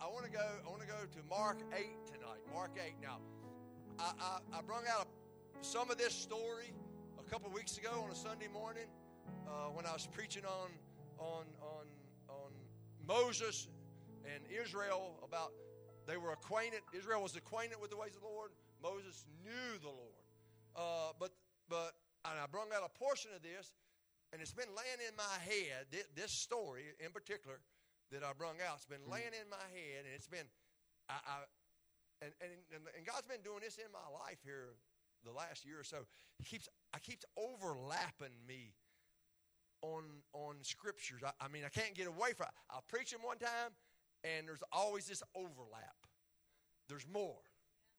I, I want to go. I want to go to Mark eight tonight. Mark eight. Now, I I, I brought out a, some of this story a couple weeks ago on a Sunday morning uh, when I was preaching on on on on Moses and Israel about they were acquainted. Israel was acquainted with the ways of the Lord. Moses knew the Lord. Uh, but but and I brought out a portion of this, and it's been laying in my head. This story in particular that I brung out, it's been mm. laying in my head, and it's been I, I and, and and God's been doing this in my life here the last year or so. He keeps I keeps overlapping me on on scriptures. I, I mean, I can't get away from it. I'll preach them one time, and there's always this overlap. There's more.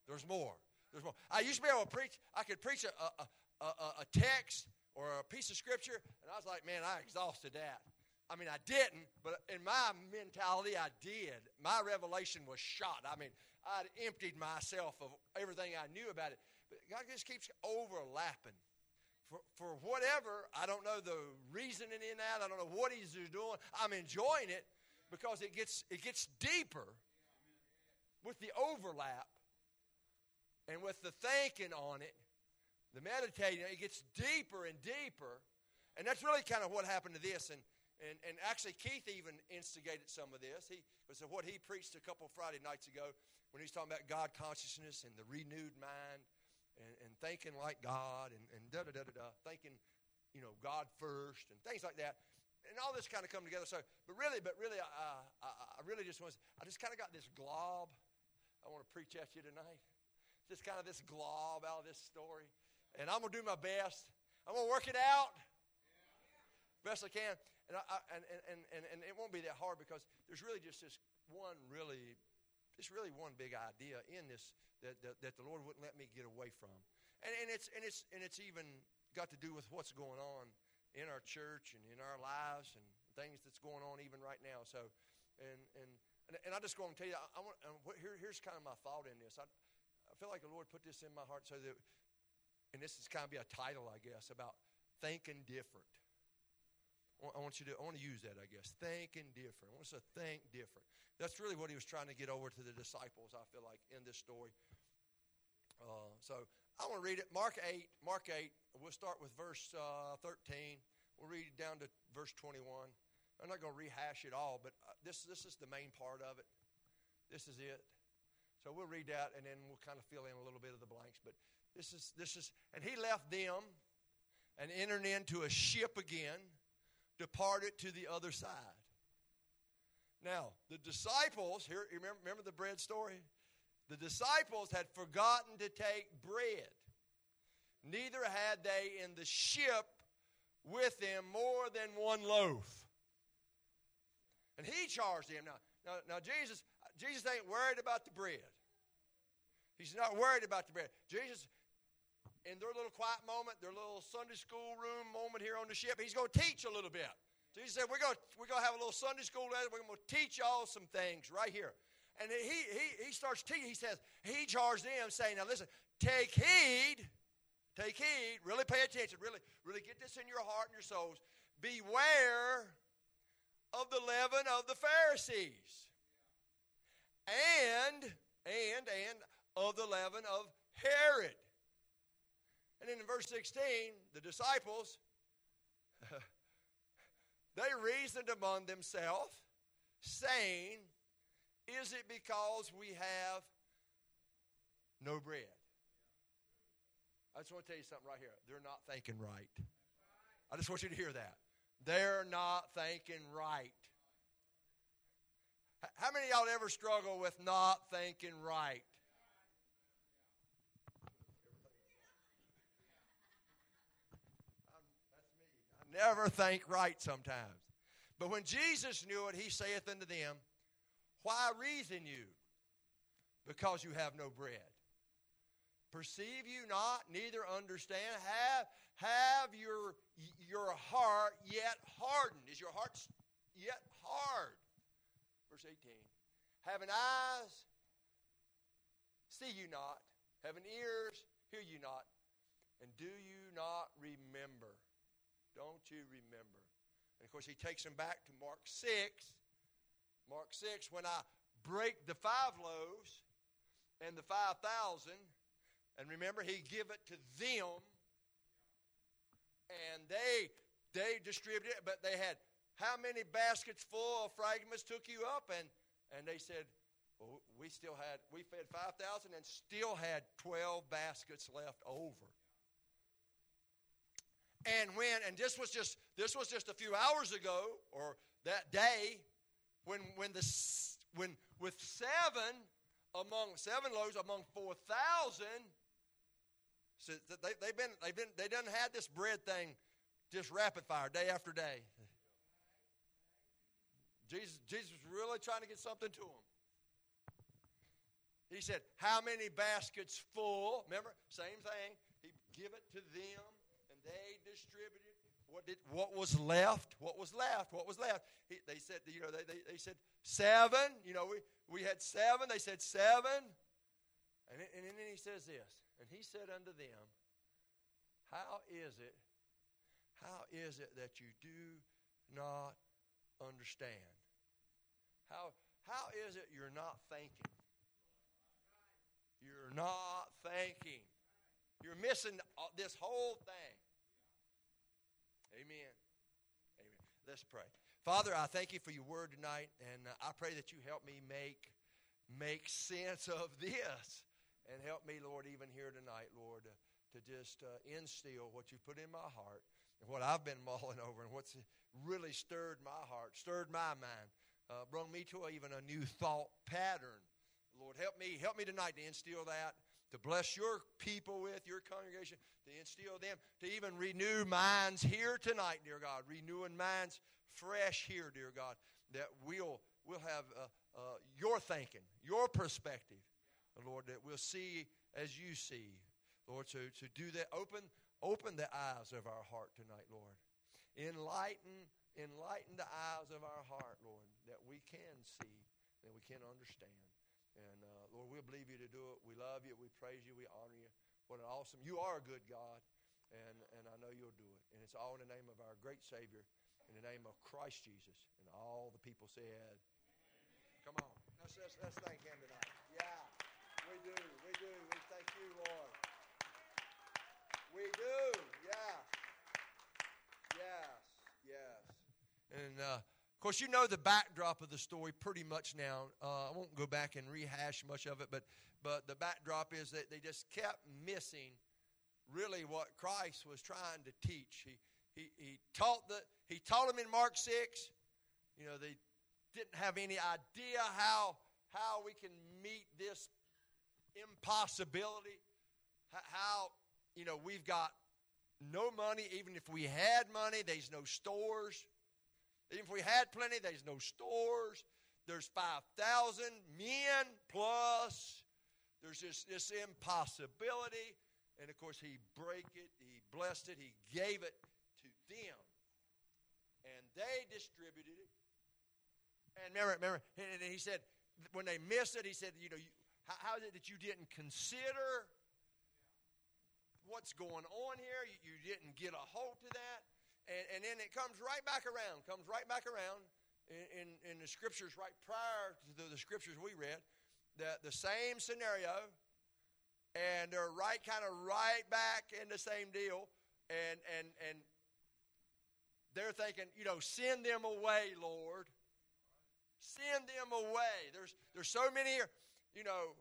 There's more. There's more. I used to be able to preach. I could preach a, a, a, a text or a piece of scripture, and I was like, man, I exhausted that. I mean, I didn't, but in my mentality, I did. My revelation was shot. I mean, I'd emptied myself of everything I knew about it. But God just keeps overlapping for, for whatever, I don't know the reasoning in that. I don't know what he's doing. I'm enjoying it because it gets, it gets deeper with the overlap and with the thinking on it, the meditating, it gets deeper and deeper. And that's really kind of what happened to this. And, and, and actually, Keith even instigated some of this. He was what he preached a couple Friday nights ago when he was talking about God consciousness and the renewed mind and, and thinking like God and, and da da da da da, thinking, you know, God first and things like that. And all this kind of come together. So, but really, but really, uh, I, I really just was, I just kind of got this glob I want to preach at you tonight. Just kind of this glob out of this story. And I'm going to do my best. I'm going to work it out best I can. And, I, and, and, and, and it won't be that hard because there's really just this one really, it's really one big idea in this that, that, that the Lord wouldn't let me get away from. And, and, it's, and, it's, and it's even got to do with what's going on in our church and in our lives and things that's going on even right now. So, and, and, and, I just want to tell you, I, I want, here, here's kind of my thought in this. I, I feel like the Lord put this in my heart so that, and this is kind of be a title, I guess, about thinking different. I want you to, I want to use that, I guess. Thinking different. I want us to think different. That's really what he was trying to get over to the disciples, I feel like, in this story. Uh, so I want to read it. Mark 8, Mark 8. We'll start with verse uh, 13. We'll read down to verse 21. I'm not going to rehash it all, but uh, this, this is the main part of it. This is it. So we'll read that, and then we'll kind of fill in a little bit of the blanks. But this is, this is, and he left them and entered into a ship again departed to the other side. Now, the disciples, here, remember, remember the bread story? The disciples had forgotten to take bread. Neither had they in the ship with them more than one loaf. And he charged them. Now, now, now Jesus, Jesus ain't worried about the bread. He's not worried about the bread. Jesus, in their little quiet moment, their little Sunday school room moment here on the ship, he's going to teach a little bit. So he said, we're going, to, we're going to have a little Sunday school lesson. We're going to teach y'all some things right here. And he, he, he starts teaching. He says, he charged them saying, now listen, take heed, take heed, really pay attention, really, really get this in your heart and your souls. Beware of the leaven of the Pharisees. And, and, and of the leaven of Herod. And then in verse 16, the disciples, they reasoned among themselves, saying, Is it because we have no bread? I just want to tell you something right here. They're not thinking right. I just want you to hear that. They're not thinking right. How many of y'all ever struggle with not thinking right? Never think right sometimes. But when Jesus knew it, he saith unto them, Why reason you? Because you have no bread. Perceive you not, neither understand. Have, have your, your heart yet hardened. Is your heart yet hard? Verse 18. Having eyes, see you not. Having ears, hear you not. And do you not remember? Don't you remember? And of course, he takes them back to Mark 6. Mark 6, when I break the five loaves and the five thousand. And remember, he give it to them, and they they distributed it. But they had how many baskets full of fragments took you up? And and they said, well, we still had we fed five thousand and still had twelve baskets left over. And when and this was just this was just a few hours ago or that day when when the when with seven among seven loaves among four thousand. So they, they've been they've been they done had this bread thing just rapid fire day after day. Jesus Jesus was really trying to get something to them. He said, "How many baskets full?" Remember, same thing. He give it to them they distributed what did what was left what was left what was left. He, they said you know they, they, they said seven you know we, we had seven they said seven. And, and then he says this and he said unto them how is it how is it that you do not understand? How how is it you're not thinking? You're not thinking. You're missing this whole thing Amen. Amen. Let's pray. Father, I thank you for your word tonight, and uh, I pray that you help me make make sense of this, and help me, Lord, even here tonight, Lord, uh, to just uh, instill what you put in my heart and what I've been mulling over, and what's really stirred my heart, stirred my mind, uh, brought me to even a new thought pattern. Lord, help me, help me tonight to instill that to bless your people with, your congregation, to instill them, to even renew minds here tonight, dear God, renewing minds fresh here, dear God, that we'll, we'll have uh, uh, your thinking, your perspective, Lord, that we'll see as you see. Lord, to, to do that, open, open the eyes of our heart tonight, Lord. Enlighten, enlighten the eyes of our heart, Lord, that we can see, that we can understand. And uh, Lord, we'll believe you to do it. We love you. We praise you. We honor you. What an awesome, you are a good God. And, and I know you'll do it. And it's all in the name of our great Savior, in the name of Christ Jesus. And all the people said, Come on. Let's, let's, let's thank him tonight. Yeah, we do. We do. We thank you, Lord. We do. Yeah. Yes. Yes. And, uh, course, you know the backdrop of the story pretty much now. Uh, I won't go back and rehash much of it, but but the backdrop is that they just kept missing really what Christ was trying to teach. He he, he taught the he taught them in Mark six. You know they didn't have any idea how how we can meet this impossibility. How you know we've got no money. Even if we had money, there's no stores. Even if we had plenty, there's no stores. There's 5,000 men plus. There's just this impossibility. And of course, he broke it, he blessed it, he gave it to them. And they distributed it. And remember, remember, and he said, when they missed it, he said, you know, you, how, how is it that you didn't consider what's going on here? You, you didn't get a hold to that. And, and then it comes right back around, comes right back around in, in, in the scriptures right prior to the, the scriptures we read, that the same scenario, and they're right kind of right back in the same deal, and and and they're thinking, you know, send them away, Lord. Send them away. There's there's so many you know,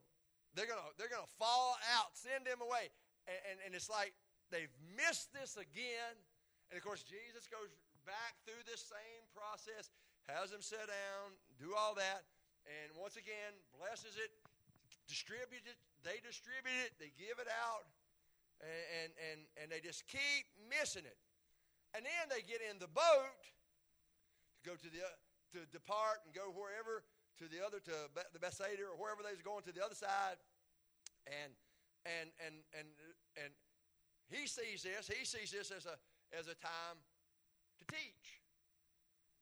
they're gonna they're gonna fall out. Send them away. And, and, and it's like they've missed this again and of course, Jesus goes back through this same process, has them sit down, do all that, and once again blesses it, distributes it. They distribute it, they give it out, and, and, and they just keep missing it. And then they get in the boat to go to the uh, to depart and go wherever to the other to the Bethsaida or wherever they're going to the other side, and and and and and he sees this. He sees this as a as a time to teach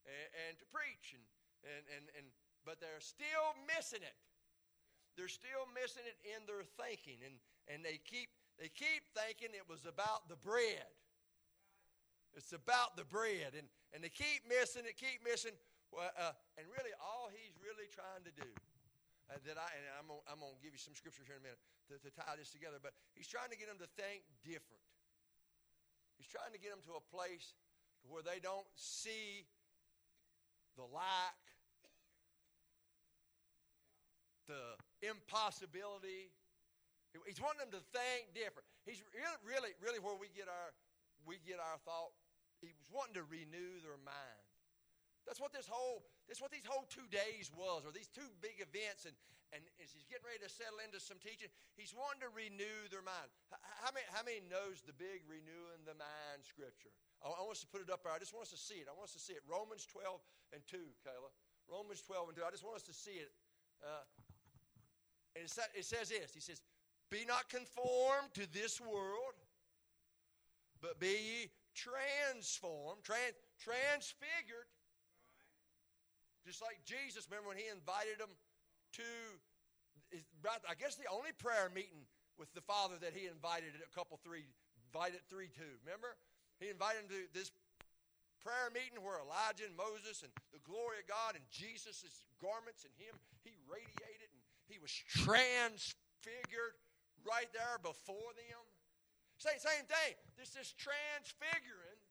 and, and to preach and, and, and, and but they're still missing it. They're still missing it in their thinking and, and they keep they keep thinking it was about the bread. It's about the bread and, and they keep missing it keep missing. Well, uh, and really all he's really trying to do uh, that I, and I'm I'm gonna give you some scriptures here in a minute to, to tie this together, but he's trying to get them to think different. He's trying to get them to a place where they don't see the lack, the impossibility. He's wanting them to think different. He's really, really, really where we get our we get our thought. He was wanting to renew their mind. That's what this whole that's what these whole two days was, or these two big events. And, and as he's getting ready to settle into some teaching, he's wanting to renew their mind. How many, how many knows the big renewing the mind scripture? I, want us to put it up there. I just want us to see it. I want us to see it. Romans 12 and 2, Kayla. Romans 12 and 2. I just want us to see it. Uh, and it says this He says, Be not conformed to this world, but be ye transformed, trans, transfigured. Just like Jesus, remember when he invited them to, I guess the only prayer meeting with the Father that he invited a couple three, invited three to. Remember? He invited them to this prayer meeting where Elijah and Moses and the glory of God and Jesus' garments and him, he radiated and he was transfigured right there before them. Same, same thing. This is transfiguring,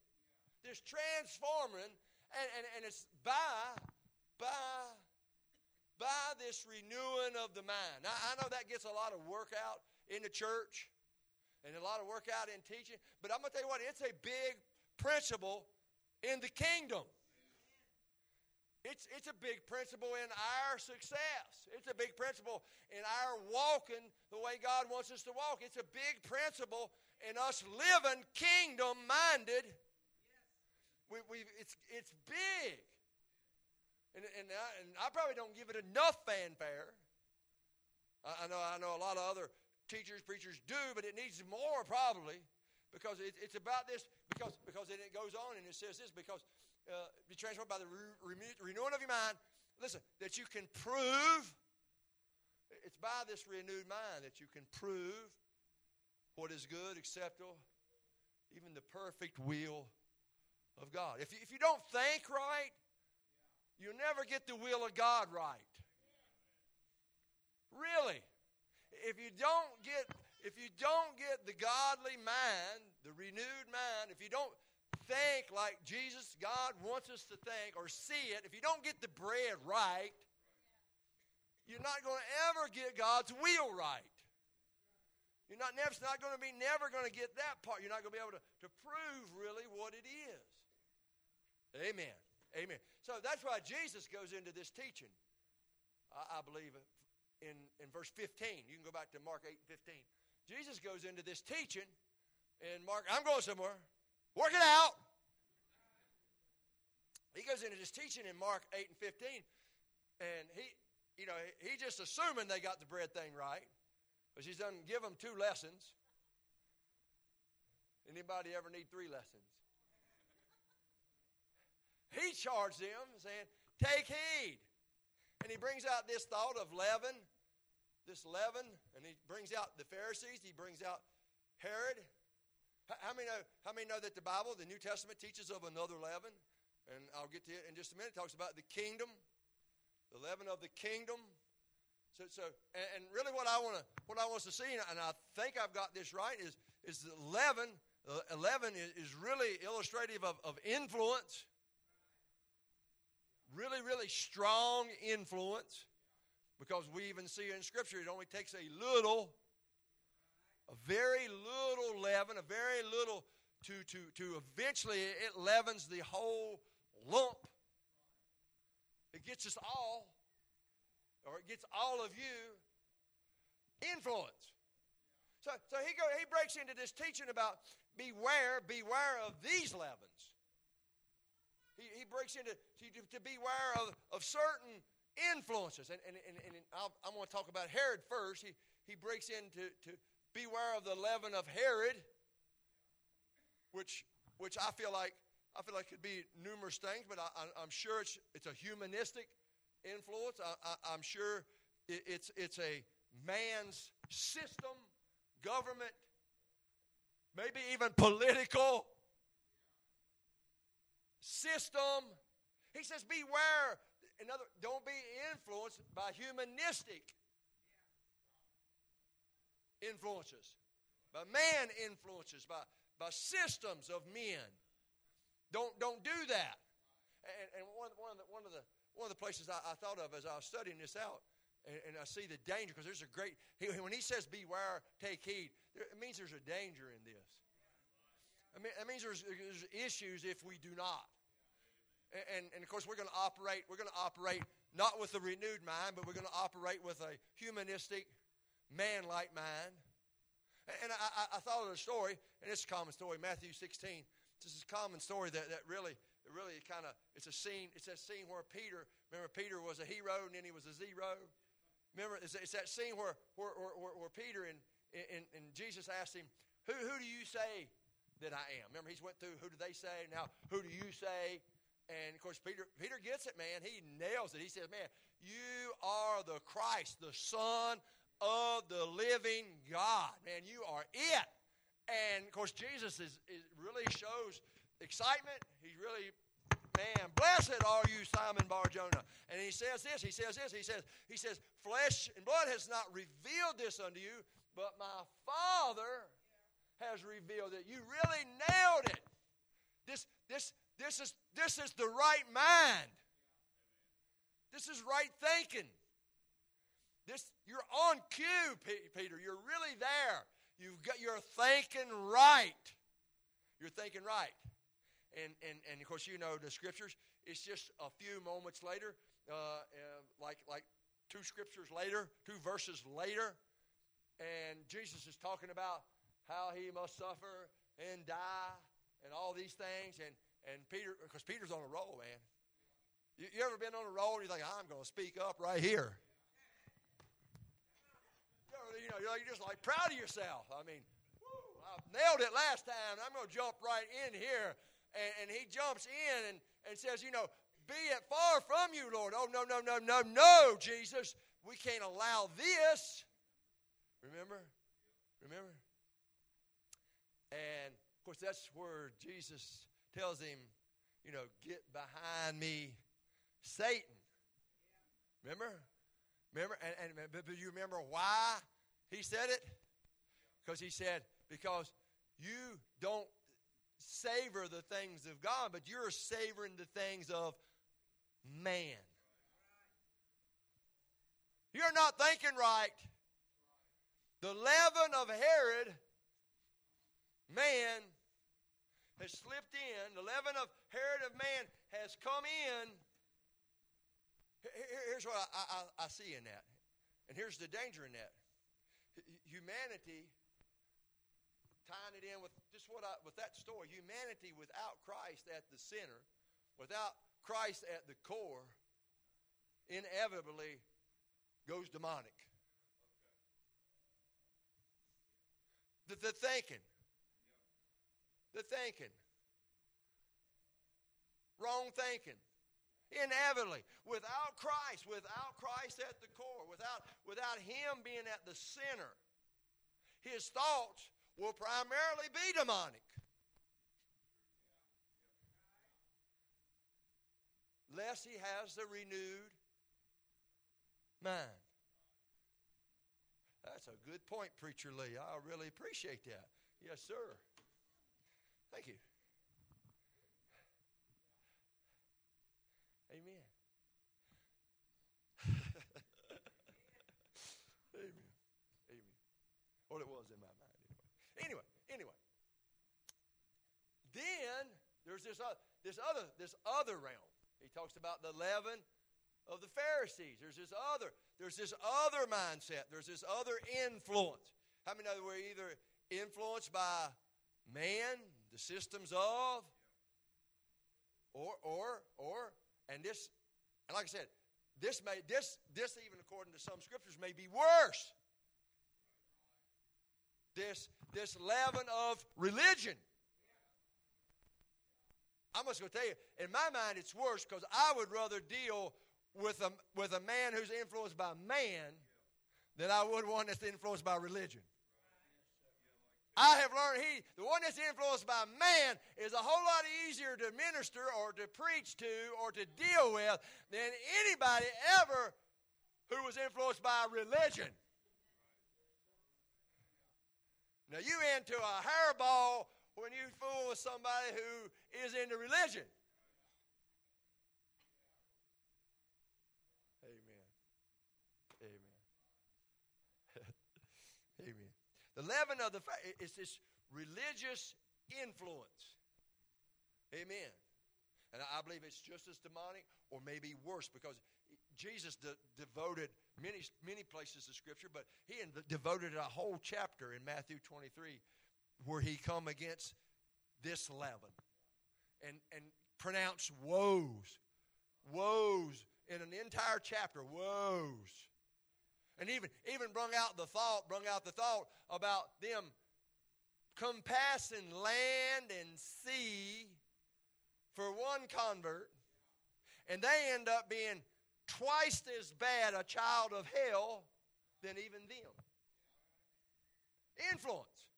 this transforming, and, and, and it's by, by, by this renewing of the mind. Now, I know that gets a lot of workout in the church and a lot of workout in teaching, but I'm going to tell you what, it's a big principle in the kingdom. It's, it's a big principle in our success. It's a big principle in our walking the way God wants us to walk. It's a big principle in us living kingdom minded. We, we, it's, it's big. And, and, I, and I probably don't give it enough fanfare. I, I, know, I know a lot of other teachers, preachers do, but it needs more probably because it, it's about this. Because, because then it goes on and it says this because uh, be transformed by the re- renewing of your mind. Listen, that you can prove, it's by this renewed mind that you can prove what is good, acceptable, even the perfect will of God. If you, if you don't think right, you'll never get the will of God right. Really. If you don't get if you don't get the godly mind, the renewed mind, if you don't think like Jesus, God wants us to think or see it, if you don't get the bread right, you're not going to ever get God's will right. You're not never not going to be never going to get that part. You're not going to be able to, to prove really what it is. Amen. Amen. So that's why Jesus goes into this teaching. I, I believe in, in verse 15. You can go back to Mark 8 and 15. Jesus goes into this teaching in Mark. I'm going somewhere. Work it out. He goes into this teaching in Mark 8 and 15, and he, you know, he just assuming they got the bread thing right, because he's done give them two lessons. Anybody ever need three lessons? He charged them, saying, Take heed. And he brings out this thought of leaven, this leaven, and he brings out the Pharisees, he brings out Herod, how many know, how many know that the Bible, the New Testament, teaches of another leaven? And I'll get to it in just a minute. It talks about the kingdom, the leaven of the kingdom. So, so and, really what I want to what I want to see, and I think I've got this right, is, is the leaven, uh, leaven is, is really illustrative of, of influence. Really, really strong influence. Because we even see in Scripture, it only takes a little a very little leaven, a very little to, to, to eventually it leavens the whole lump. It gets us all, or it gets all of you influence. So, so he, go, he breaks into this teaching about beware, beware of these leavens. He, he breaks into to, to beware of, of certain influences. And, and, and, and i am going to talk about Herod first. He, he breaks into to, beware of the leaven of Herod, which, which I feel like I feel like could be numerous things, but I, am sure it's, it's a humanistic influence. I, am sure it, it's, it's a man's system, government, maybe even political system. He says, Beware. another, don't be influenced by humanistic influences, by man influences, by, by systems of men. Don't, don't do that. And, and one, one, of the, one, of the, one of the places I, I thought of as I was studying this out, and, and I see the danger, because there's a great, he, when he says beware, take heed, there, it means there's a danger in this. I mean, that means there's, there's issues if we do not. And, and, of course, we're going to operate, we're going to operate not with a renewed mind, but we're going to operate with a humanistic, man like mind. And I, I, thought of a story, and it's a common story, Matthew 16. This is a common story that, that really, really kind of, it's a scene, it's that scene where Peter, remember Peter was a hero and then he was a zero? Remember, it's, it's that scene where, where, where, where Peter and, and, and Jesus asked him, who, who do you say that I am? Remember, he's went through, who do they say? Now, who do you say? And of course, Peter, Peter gets it, man. He nails it. He says, Man, you are the Christ, the Son of the living God. Man, you are it. And of course, Jesus is, is really shows excitement. He really, man, blessed are you, Simon Barjona. And he says this, he says this, he says, he says, flesh and blood has not revealed this unto you, but my Father has revealed it. You really nailed it. This, this, this is this is the right mind. This is right thinking. This, you're on cue, Peter. You're really there. You've got, you're thinking right. You're thinking right. And, and, and of course, you know the scriptures. It's just a few moments later, uh, uh, like, like two scriptures later, two verses later, and Jesus is talking about how he must suffer and die and all these things. And, and Peter, because Peter's on a roll, man. You, you ever been on a roll and you think, I'm going to speak up right here? you know, you're just like proud of yourself. I mean, I nailed it last time. I'm going to jump right in here. And, and he jumps in and, and says, you know, be it far from you, Lord. Oh, no, no, no, no, no, Jesus. We can't allow this. Remember? Remember? And of course, that's where Jesus tells him, you know, get behind me, Satan. Remember? Remember? And, and but you remember why he said it because he said, because you don't savor the things of God, but you're savoring the things of man. You're not thinking right. The leaven of Herod, man, has slipped in. The leaven of Herod of man has come in. Here's what I, I, I see in that. And here's the danger in that humanity, tying it in with just what I, with that story, humanity without Christ at the center, without Christ at the core, inevitably goes demonic. The, the thinking, the thinking, wrong thinking. Inevitably without christ without christ at the core without without him being at the center his thoughts will primarily be demonic. Lest he has the renewed mind. That's a good point preacher lee. I really appreciate that. Yes sir thank you Amen. Amen. Amen. Well, it was in my mind anyway. Anyway, anyway. Then there's this other, this other, this other realm. He talks about the leaven of the Pharisees. There's this other, there's this other mindset. There's this other influence. How many know we're either influenced by man, the systems of, or or or and this, and like I said, this may this this even according to some scriptures may be worse. This this leaven of religion. I'm just going to tell you, in my mind, it's worse because I would rather deal with a with a man who's influenced by man than I would one that's influenced by religion. I have learned he, the one that's influenced by man, is a whole lot easier to minister or to preach to or to deal with than anybody ever who was influenced by religion. Now, you into a hairball when you fool with somebody who is into religion. Amen. Amen. Amen. The leaven of the fact is this religious influence. Amen. And I believe it's just as demonic or maybe worse because Jesus de- devoted many, many places of Scripture, but he devoted a whole chapter in Matthew 23 where he come against this leaven and, and pronounce woes, woes in an entire chapter, woes. And even, even brung out the thought, brung out the thought about them compassing land and sea for one convert, and they end up being twice as bad a child of hell than even them. Influence.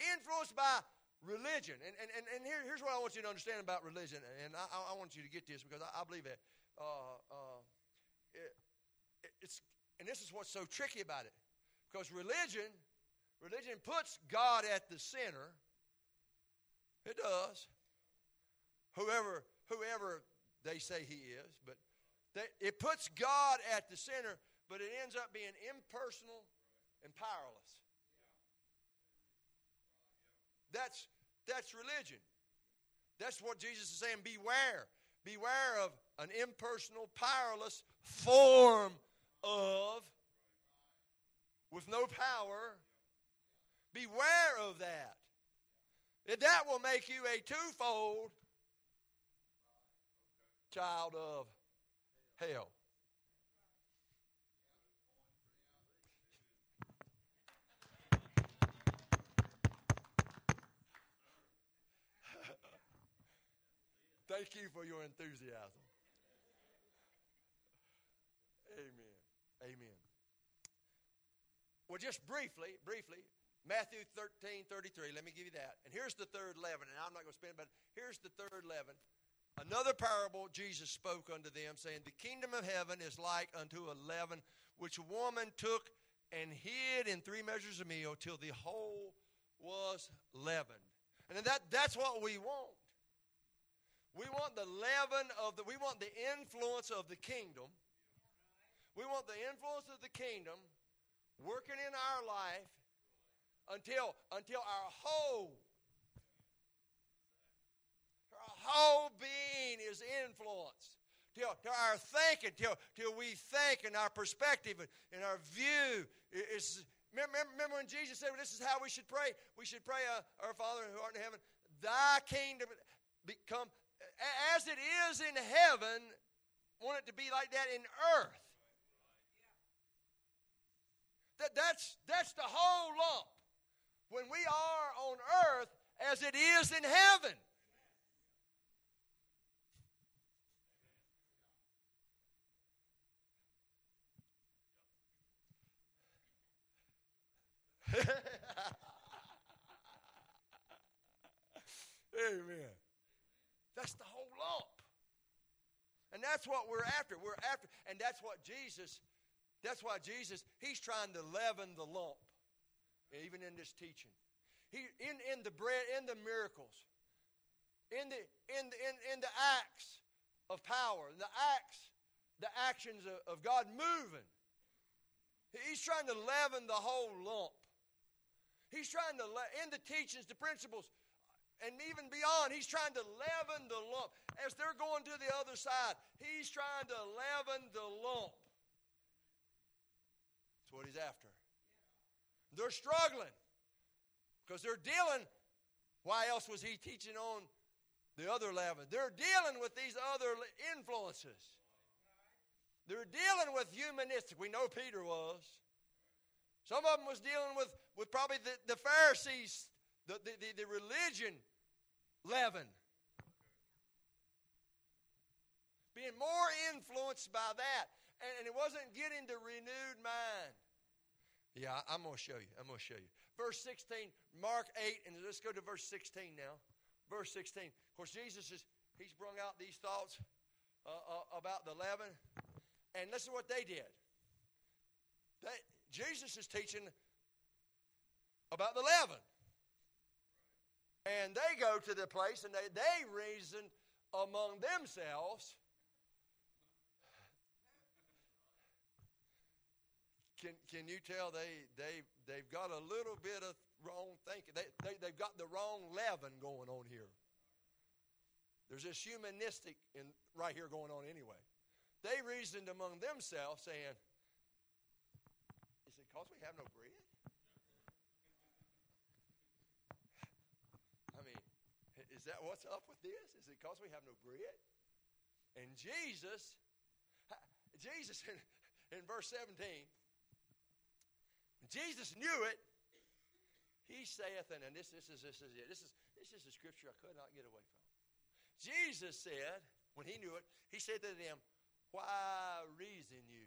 Influenced by religion. And, and, and, and here, here's what I want you to understand about religion. And I, I want you to get this because I, I believe it. Uh, uh, it, it's, and this is what's so tricky about it. Because religion, religion puts God at the center. It does. Whoever, whoever they say he is, but that it puts God at the center, but it ends up being impersonal and powerless. That's, that's religion. That's what Jesus is saying. Beware. Beware of an impersonal, powerless form of, with no power. Beware of that. That will make you a twofold child of hell. Thank you for your enthusiasm. Amen. Amen. Well, just briefly, briefly, Matthew 13, 33. Let me give you that. And here's the third leaven, and I'm not going to spend, but here's the third leaven. Another parable Jesus spoke unto them, saying, The kingdom of heaven is like unto a leaven which a woman took and hid in three measures of meal till the whole was leavened. And that, that's what we want. We want the leaven of the, we want the influence of the kingdom. We want the influence of the kingdom working in our life until, until our whole our whole being is influenced. Till, till our thinking, till, till we think and our perspective and our view is. Remember, remember when Jesus said, well, This is how we should pray? We should pray, uh, Our Father who art in heaven, thy kingdom become as it is in heaven, want it to be like that in earth. That, that's, that's the whole lump. When we are on earth as it is in heaven. Amen. That's the whole lump. And that's what we're after. We're after, and that's what Jesus, that's why Jesus, he's trying to leaven the lump, even in this teaching. He in, in the bread, in the miracles, in the in the, in, in the acts of power, the acts, the actions of, of God moving. He's trying to leaven the whole lump. He's trying to, in the teachings, the principles, and even beyond, he's trying to leaven the lump. As they're going to the other side, he's trying to leaven the lump. What he's after. They're struggling because they're dealing. Why else was he teaching on the other leaven? They're dealing with these other influences. They're dealing with humanistic. We know Peter was. Some of them was dealing with, with probably the, the Pharisees, the, the, the, the religion leaven. Being more influenced by that. And, and it wasn't getting the renewed mind. Yeah, I'm going to show you. I'm going to show you. verse 16, Mark 8, and let's go to verse 16 now. Verse 16. Of course, Jesus is, he's brung out these thoughts uh, uh, about the leaven. And listen to what they did. They, Jesus is teaching about the leaven. And they go to the place and they, they reason among themselves. Can, can you tell they, they, they've got a little bit of wrong thinking? They, they, they've got the wrong leaven going on here. There's this humanistic in, right here going on anyway. They reasoned among themselves, saying, Is it because we have no bread? I mean, is that what's up with this? Is it because we have no bread? And Jesus, Jesus in, in verse 17, Jesus knew it. He saith, and, and this, this, is, this is it. This is, this is the scripture I could not get away from. Jesus said, when he knew it, he said to them, why reason you?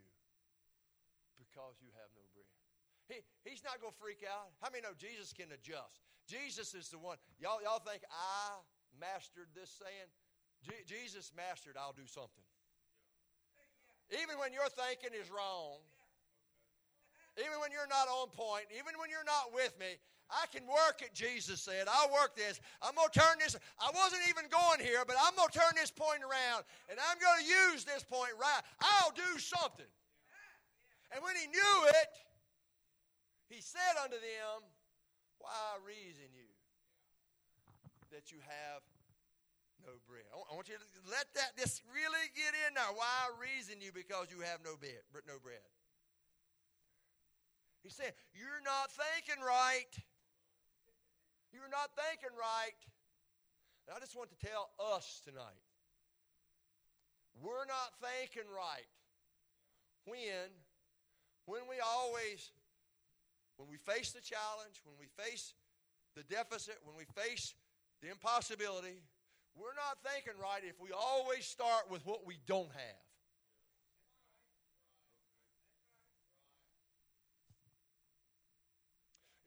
Because you have no bread. He, he's not going to freak out. How many know Jesus can adjust? Jesus is the one. Y'all, y'all think I mastered this saying? Je- Jesus mastered, I'll do something. Even when your thinking is wrong, even when you're not on point, even when you're not with me, I can work it, Jesus said. I'll work this. I'm going to turn this. I wasn't even going here, but I'm going to turn this point around, and I'm going to use this point right. I'll do something. And when he knew it, he said unto them, Why reason you that you have no bread? I want you to let that this really get in now. Why reason you because you have no bed, no bread? He said, You're not thinking right. You're not thinking right. And I just want to tell us tonight we're not thinking right when when we always when we face the challenge when we face the deficit when we face the impossibility we're not thinking right if we always start with what we don't have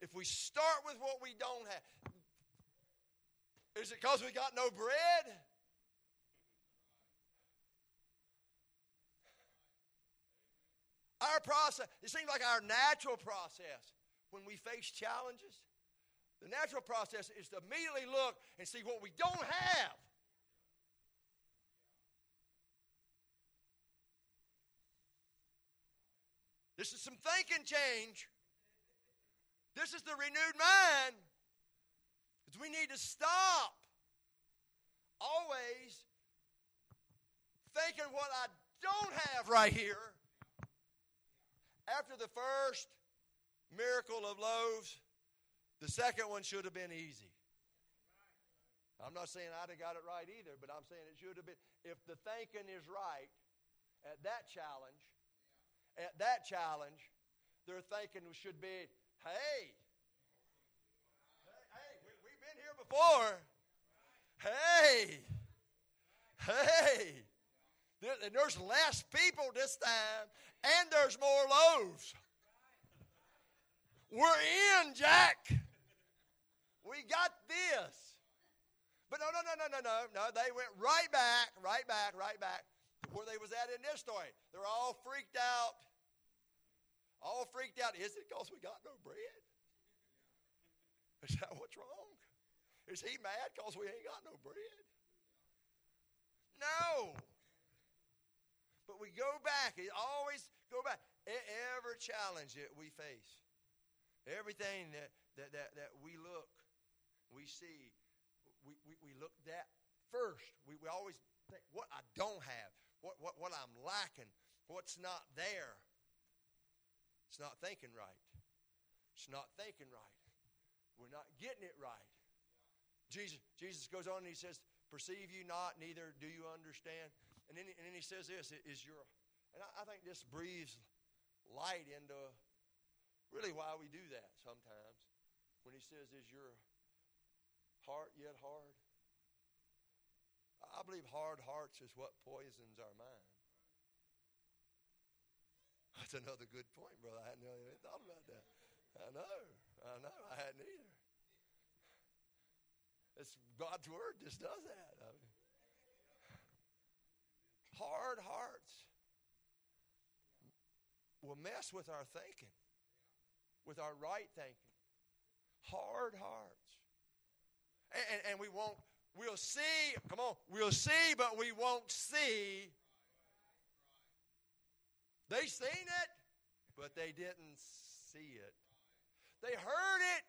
if we start with what we don't have, is it because we got no bread? Our process, it seems like our natural process when we face challenges, the natural process is to immediately look and see what we don't have. This is some thinking change. This is the renewed mind. We need to stop always thinking what I don't have right here. After the first miracle of loaves, the second one should have been easy. I'm not saying I'd have got it right either, but I'm saying it should have been. If the thinking is right at that challenge, at that challenge, their thinking should be Hey, hey, we, we've been here before. Hey, hey. There, and there's less people this time, and there's more loaves. We're in, Jack. We got this. But no, no, no, no, no, no, no. They went right back, right back, right back where they was at in this story. They're all freaked out all freaked out. Is it because we got no bread? Is that what's wrong? Is he mad because we ain't got no bread? No. But we go back. It always go back. Every challenge that we face, everything that, that, that, that we look, we see, we, we, we look that first. We, we always think what I don't have, what, what, what I'm lacking, what's not there. It's not thinking right. It's not thinking right. We're not getting it right. Jesus, Jesus goes on and he says, Perceive you not, neither do you understand. And then, and then he says this is your, and I, I think this breathes light into really why we do that sometimes. When he says, Is your heart yet hard? I believe hard hearts is what poisons our mind. That's another good point, brother. I hadn't really thought about that. I know. I know, I hadn't either. It's God's word just does that. I mean, hard hearts will mess with our thinking, with our right thinking. Hard hearts. And, and, and we won't, we'll see, come on, we'll see, but we won't see. They seen it, but they didn't see it. They heard it,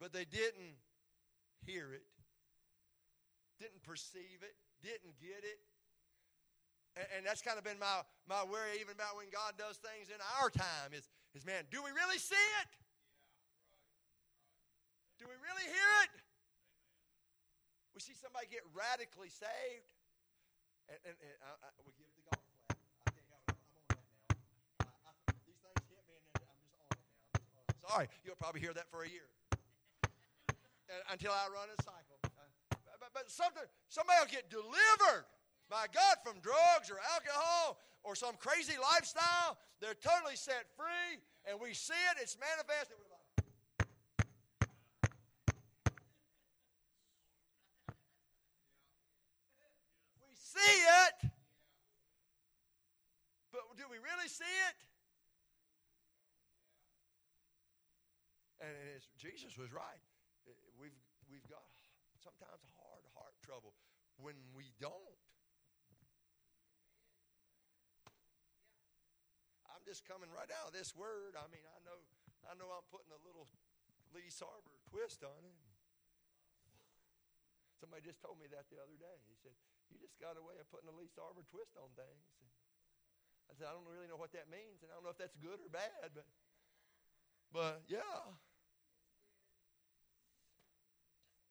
but they didn't hear it, didn't perceive it, didn't get it. And, and that's kind of been my, my worry, even about when God does things in our time, is, is man, do we really see it? Do we really hear it? We see somebody get radically saved, and, and, and I, I, we give the golf clap. I think I, am on that now. I, I, these things hit me, and I'm just on it now. On it. Sorry, you'll probably hear that for a year until I run a cycle. Uh, but, but something, somebody will get delivered, my God, from drugs or alcohol or some crazy lifestyle. They're totally set free, and we see it. It's manifested. We're like, we see it, but do we really see it? And Jesus was right uh, we've, we've got sometimes hard heart trouble when we don't. I'm just coming right out of this word. I mean, I know, I know I'm putting a little Lee Sarber twist on it. Somebody just told me that the other day. He said, You just got a way of putting a Lee Sarber twist on things. And I said, I don't really know what that means, and I don't know if that's good or bad, but but yeah.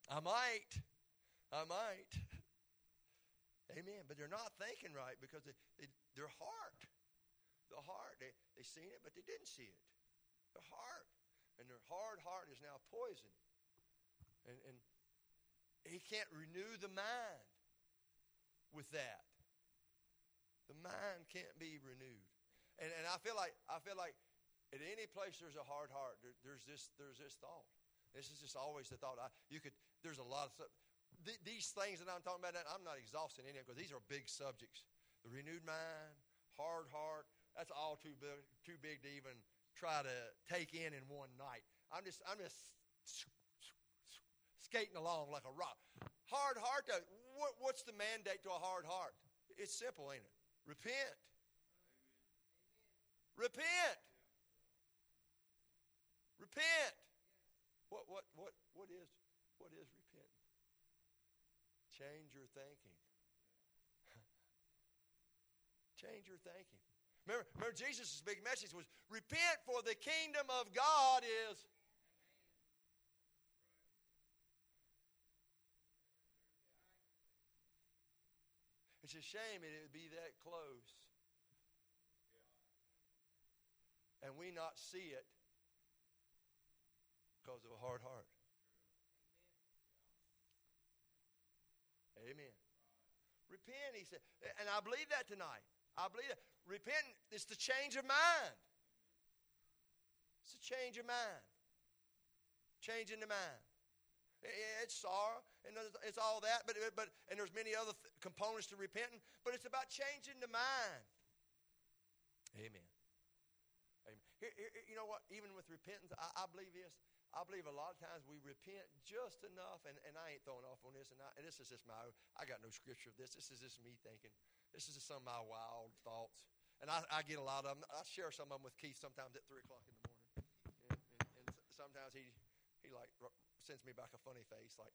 I might. I might. Amen. But they're not thinking right because they, they, their heart, the heart, they, they seen it, but they didn't see it. Their heart. And their hard heart is now poison. And, and he can't renew the mind with that. The mind can't be renewed. And, and I feel like I feel like at any place there's a hard heart, there, there's this there's this thought. This is just always the thought. I, you could. There's a lot of stuff. Th- these things that I'm talking about. I'm not exhausting any of because these are big subjects. The renewed mind, hard heart. That's all too big, too big to even try to take in in one night. I'm just. I'm just skating along like a rock. Hard heart. Though, what, what's the mandate to a hard heart? It's simple, ain't it? Repent. Repent. Repent. What, what, what, what, is, what is repenting? Change your thinking. Change your thinking. Remember, remember Jesus' big message was repent for the kingdom of God is. It's a shame it would be that close and we not see it because of a hard heart. Amen. Repent, he said. And I believe that tonight. I believe that. Repent is the change of mind. It's a change of mind. Changing the mind. It's sorrow and it's all that, but, but and there's many other th- components to repenting, but it's about changing the mind. Amen. Amen. Here, here, you know what? Even with repentance, I, I believe this. I believe a lot of times we repent just enough, and, and I ain't throwing off on this, and, I, and this is just my, I got no scripture of this. This is just me thinking. This is just some of my wild thoughts. And I, I get a lot of them. I share some of them with Keith sometimes at 3 o'clock in the morning. And, and, and sometimes he, he like sends me back a funny face, like.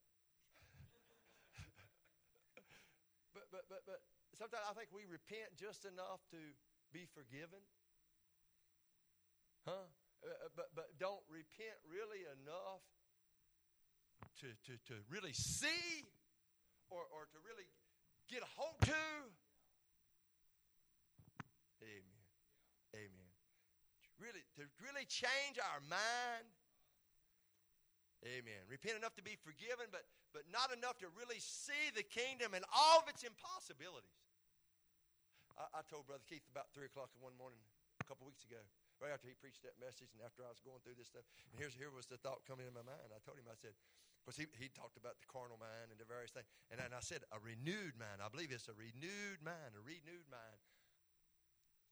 but, but, but, but sometimes I think we repent just enough to be forgiven. Huh? Uh, uh, but, but don't repent really enough to, to, to really see or, or to really get a hold to. Amen. Amen. Really, to really change our mind. Amen. Repent enough to be forgiven, but, but not enough to really see the kingdom and all of its impossibilities. I, I told Brother Keith about 3 o'clock in one morning a couple weeks ago. Right after he preached that message, and after I was going through this stuff, and here's here was the thought coming in my mind. I told him, I said, because he, he talked about the carnal mind and the various things, and then I said, a renewed mind. I believe it's a renewed mind, a renewed mind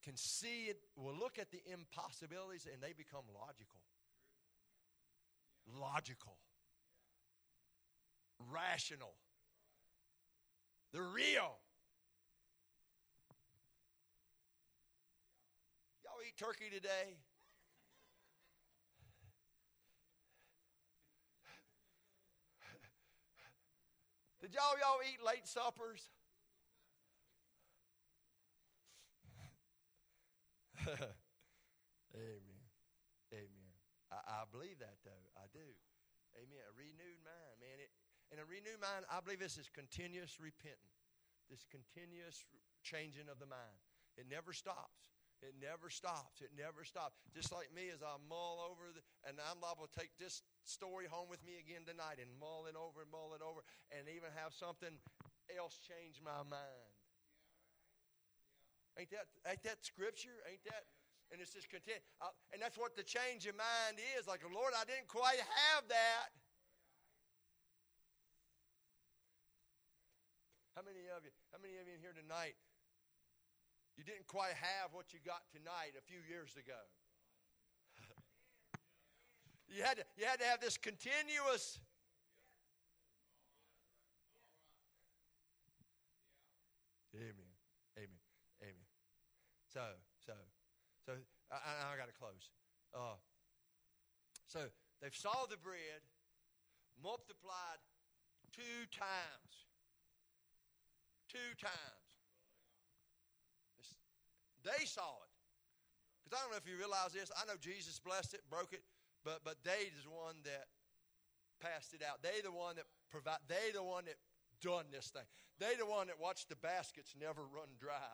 can see it, will look at the impossibilities, and they become logical. Logical. Rational. They're real. Y'all eat turkey today? Did y'all y'all eat late suppers? Amen. Amen. I, I, believe that though. I do. Amen. A renewed mind, man. It, and a renewed mind, I believe this is continuous repenting, this continuous changing of the mind. It never stops. It never stops. It never stops. Just like me, as I mull over, the, and I'm liable to take this story home with me again tonight and mull it over and mull it over, and even have something else change my mind. Ain't that ain't that scripture? Ain't that? And it's just content. Uh, and that's what the change of mind is. Like, Lord, I didn't quite have that. How many of you? How many of you in here tonight you didn't quite have what you got tonight a few years ago. you, had to, you had to have this continuous. Amen. Amen. Amen. So, so, so, I, I, got to close. Uh, so, they've saw the bread multiplied two times. Two times. They saw it. Because I don't know if you realize this. I know Jesus blessed it, broke it, but but they is the one that passed it out. They the one that provide. They the one that done this thing. They the one that watched the baskets never run dry.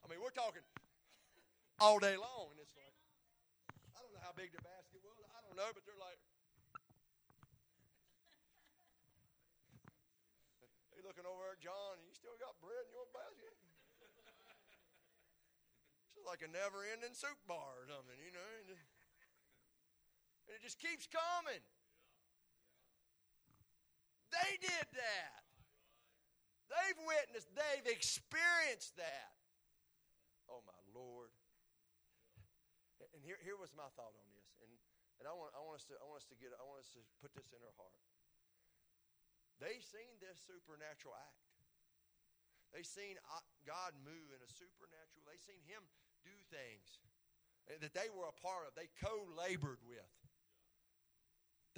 I mean, we're talking all day long, and it's like I don't know how big the basket was. I don't know, but they're like looking over at John, and you still got bread in your basket? It's like a never ending soup bar or something, you know? And it just keeps coming. They did that. They've witnessed, they've experienced that. Oh, my Lord. And here, here was my thought on this. And, and I, want, I, want us to, I want us to get I want us to put this in our heart. They seen this supernatural act. They seen uh, God move in a supernatural. They seen Him do things that they were a part of. They co-labored with.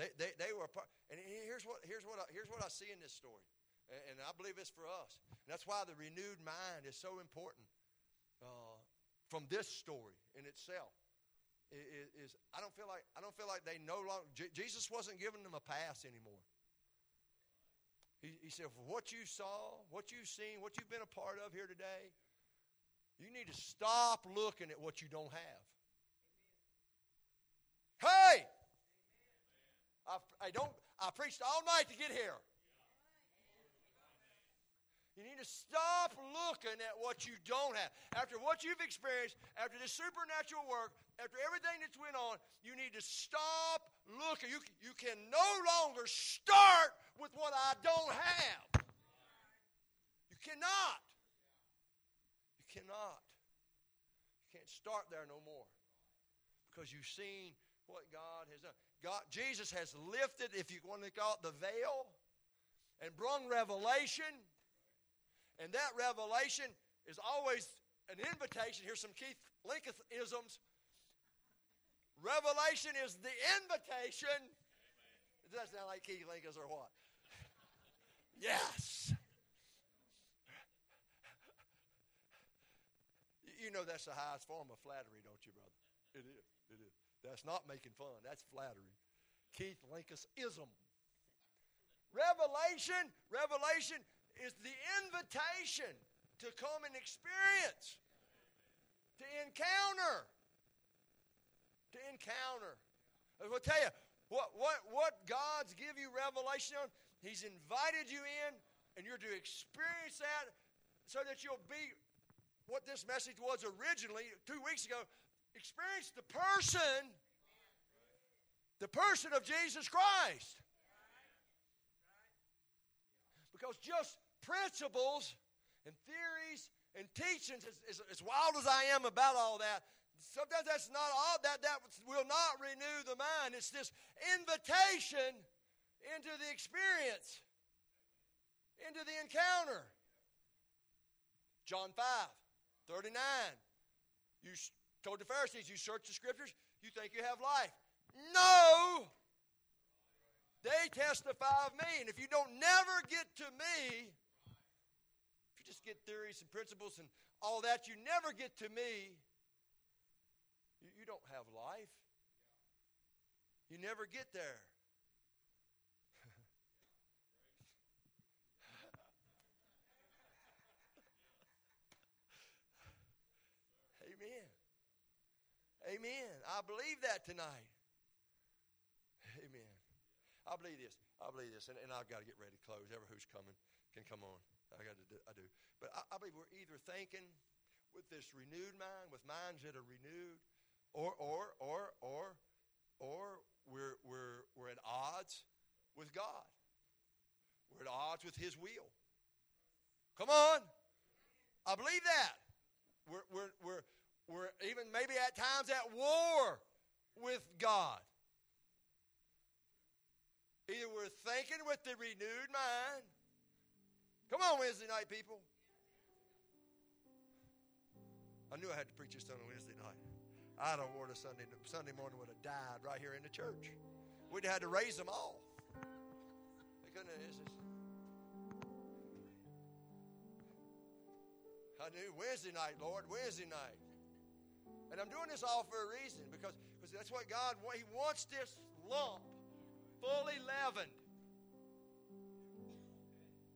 They, they, they were a part. And here's what here's what I, here's what I see in this story, and, and I believe it's for us. And that's why the renewed mind is so important uh, from this story in itself. Is, is I don't feel like I don't feel like they no longer Jesus wasn't giving them a pass anymore. He, he said, what you saw, what you've seen, what you've been a part of here today, you need to stop looking at what you don't have. Hey! I, I, don't, I preached all night to get here. You need to stop looking at what you don't have. After what you've experienced, after this supernatural work, after everything that's went on, you need to stop looking. You, you can no longer start with what I don't have. You cannot. You cannot. You can't start there no more because you've seen what God has done. God, Jesus has lifted, if you want to call it the veil, and brung revelation and that revelation is always an invitation. Here's some Keith Lincoln isms. Revelation is the invitation. Amen. Does that sound like Keith Lincoln's or what? yes. You know that's the highest form of flattery, don't you, brother? It is. It is. That's not making fun. That's flattery. Keith Lincoln's ism. Revelation, revelation is the invitation to come and experience, to encounter. To encounter. I will tell you, what, what, what God's give you revelation on, He's invited you in, and you're to experience that so that you'll be what this message was originally two weeks ago. Experience the person, the person of Jesus Christ. Because just principles and theories and teachings, as, as, as wild as I am about all that, sometimes that's not all that that will not renew the mind. It's this invitation into the experience into the encounter. John 5 39 you told the pharisees you search the scriptures you think you have life. No! They testify of me. And if you don't never get to me if you just get theories and principles and all that you never get to me don't have life. You never get there. Amen. Amen. I believe that tonight. Amen. I believe this. I believe this. And, and I've got to get ready to close. Ever who's coming can come on. I got to do, I do. But I, I believe we're either thinking with this renewed mind, with minds that are renewed, or, or, or, or, or we're, we're, we're at odds with God. We're at odds with His will. Come on. I believe that. We're, we're, we're, we're even maybe at times at war with God. Either we're thinking with the renewed mind. Come on, Wednesday night people. I knew I had to preach this on Wednesday. I'd have worn a Sunday, Sunday morning would have died right here in the church. We'd have had to raise them all. I knew Wednesday night, Lord, Wednesday night. And I'm doing this all for a reason because, because that's what God He wants this lump fully leavened.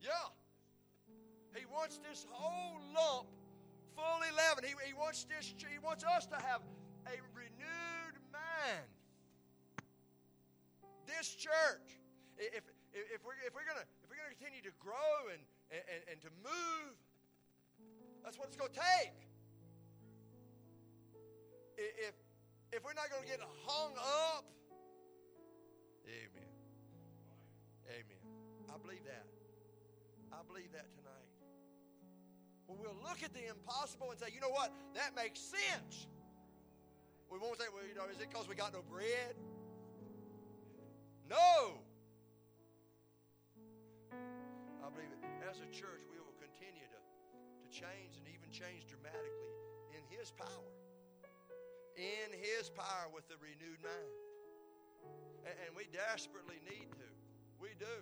Yeah. He wants this whole lump fully leavened. He, he wants this, he wants us to have a renewed mind. This church, if, if, we're, if we're gonna, if we're gonna continue to grow and, and, and to move, that's what it's to take. If, if we're not to get hung up, amen. Amen. I believe that. I believe that tonight. Well, we'll look at the impossible and say, you know what? That makes sense. We won't say, well, you know, is it because we got no bread? No. I believe it. As a church, we will continue to, to change and even change dramatically in His power. In His power with the renewed mind. And, and we desperately need to. We do.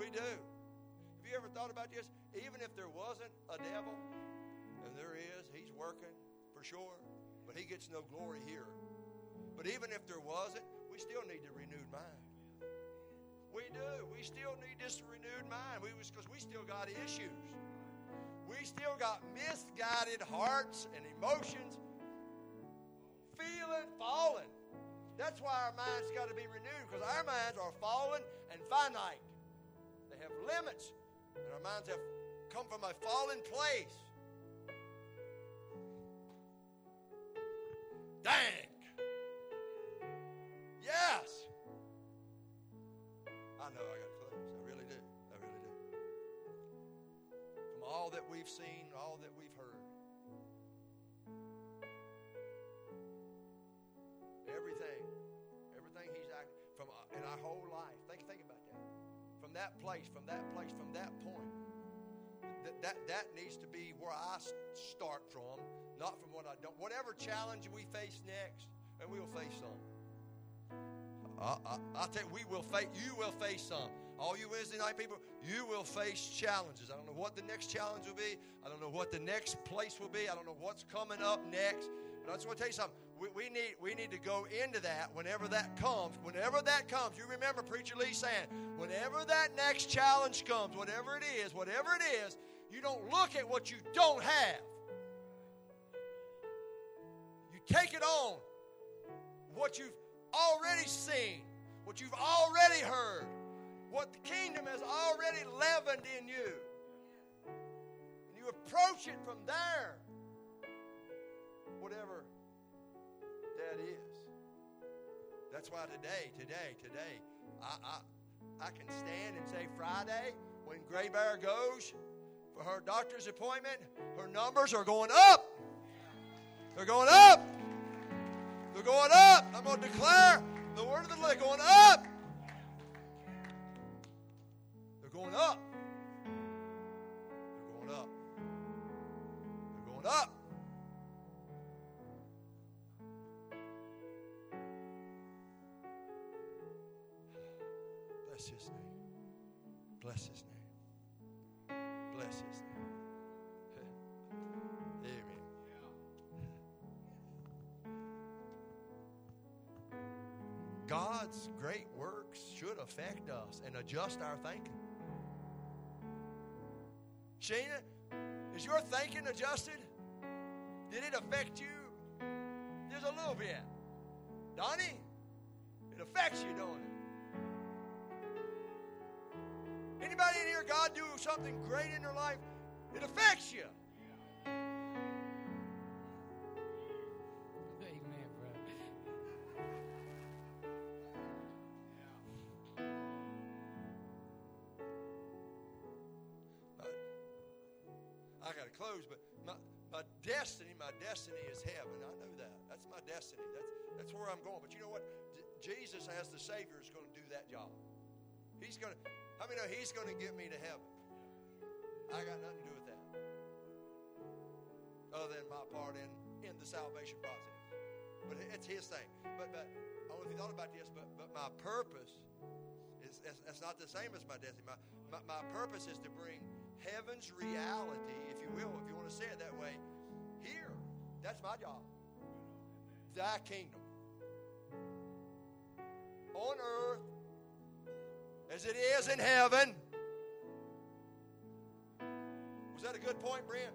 We do. Have you ever thought about this? Even if there wasn't a devil, and there is, he's working for sure but he gets no glory here. But even if there wasn't, we still need the renewed mind. We do. We still need this renewed mind. We because we still got issues. We still got misguided hearts and emotions, feeling fallen. That's why our minds got to be renewed because our minds are fallen and finite. They have limits, and our minds have come from a fallen place. Dang. Yes. I know I got close. I really do. I really do. From all that we've seen, all that we've heard, everything, everything he's acted from uh, in our whole life. Think, think about that. From that place, from that place, from that point. That, that, that needs to be where I start from not from what I don't. Whatever challenge we face next, and we will face some. I, I, I tell you, we will face. You will face some. All you Wednesday night people, you will face challenges. I don't know what the next challenge will be. I don't know what the next place will be. I don't know what's coming up next. But I just want to tell you something. We, we, need, we need to go into that whenever that comes. Whenever that comes, you remember Preacher Lee saying, whenever that next challenge comes, whatever it is, whatever it is, you don't look at what you don't have. Take it on. What you've already seen, what you've already heard. what the kingdom has already leavened in you. And you approach it from there, whatever that is. That's why today, today, today, I, I, I can stand and say Friday, when Gray Bear goes for her doctor's appointment, her numbers are going up. They're going up. They're going up. I'm going to declare the word of the Lord going up. They're going up. They're going up. They're going up. Bless his name. Bless his name. Bless his name. God's great works should affect us and adjust our thinking. Sheena, is your thinking adjusted? Did it affect you? Just a little bit. Donnie, it affects you, don't it? Anybody in here, God do something great in their life, it affects you. But my, my destiny, my destiny is heaven. I know that. That's my destiny. That's, that's where I'm going. But you know what? J- Jesus, as the Savior, is going to do that job. He's going to, how many know He's going to get me to heaven? I got nothing to do with that. Other than my part in, in the salvation process. But it's His thing. But, but I don't know if you thought about this, but, but my purpose is, it's not the same as my destiny. My, my, my purpose is to bring heaven's reality, if you will, if you want to say it that way, here. That's my job. Thy kingdom. On earth as it is in heaven. Was that a good point, Brent?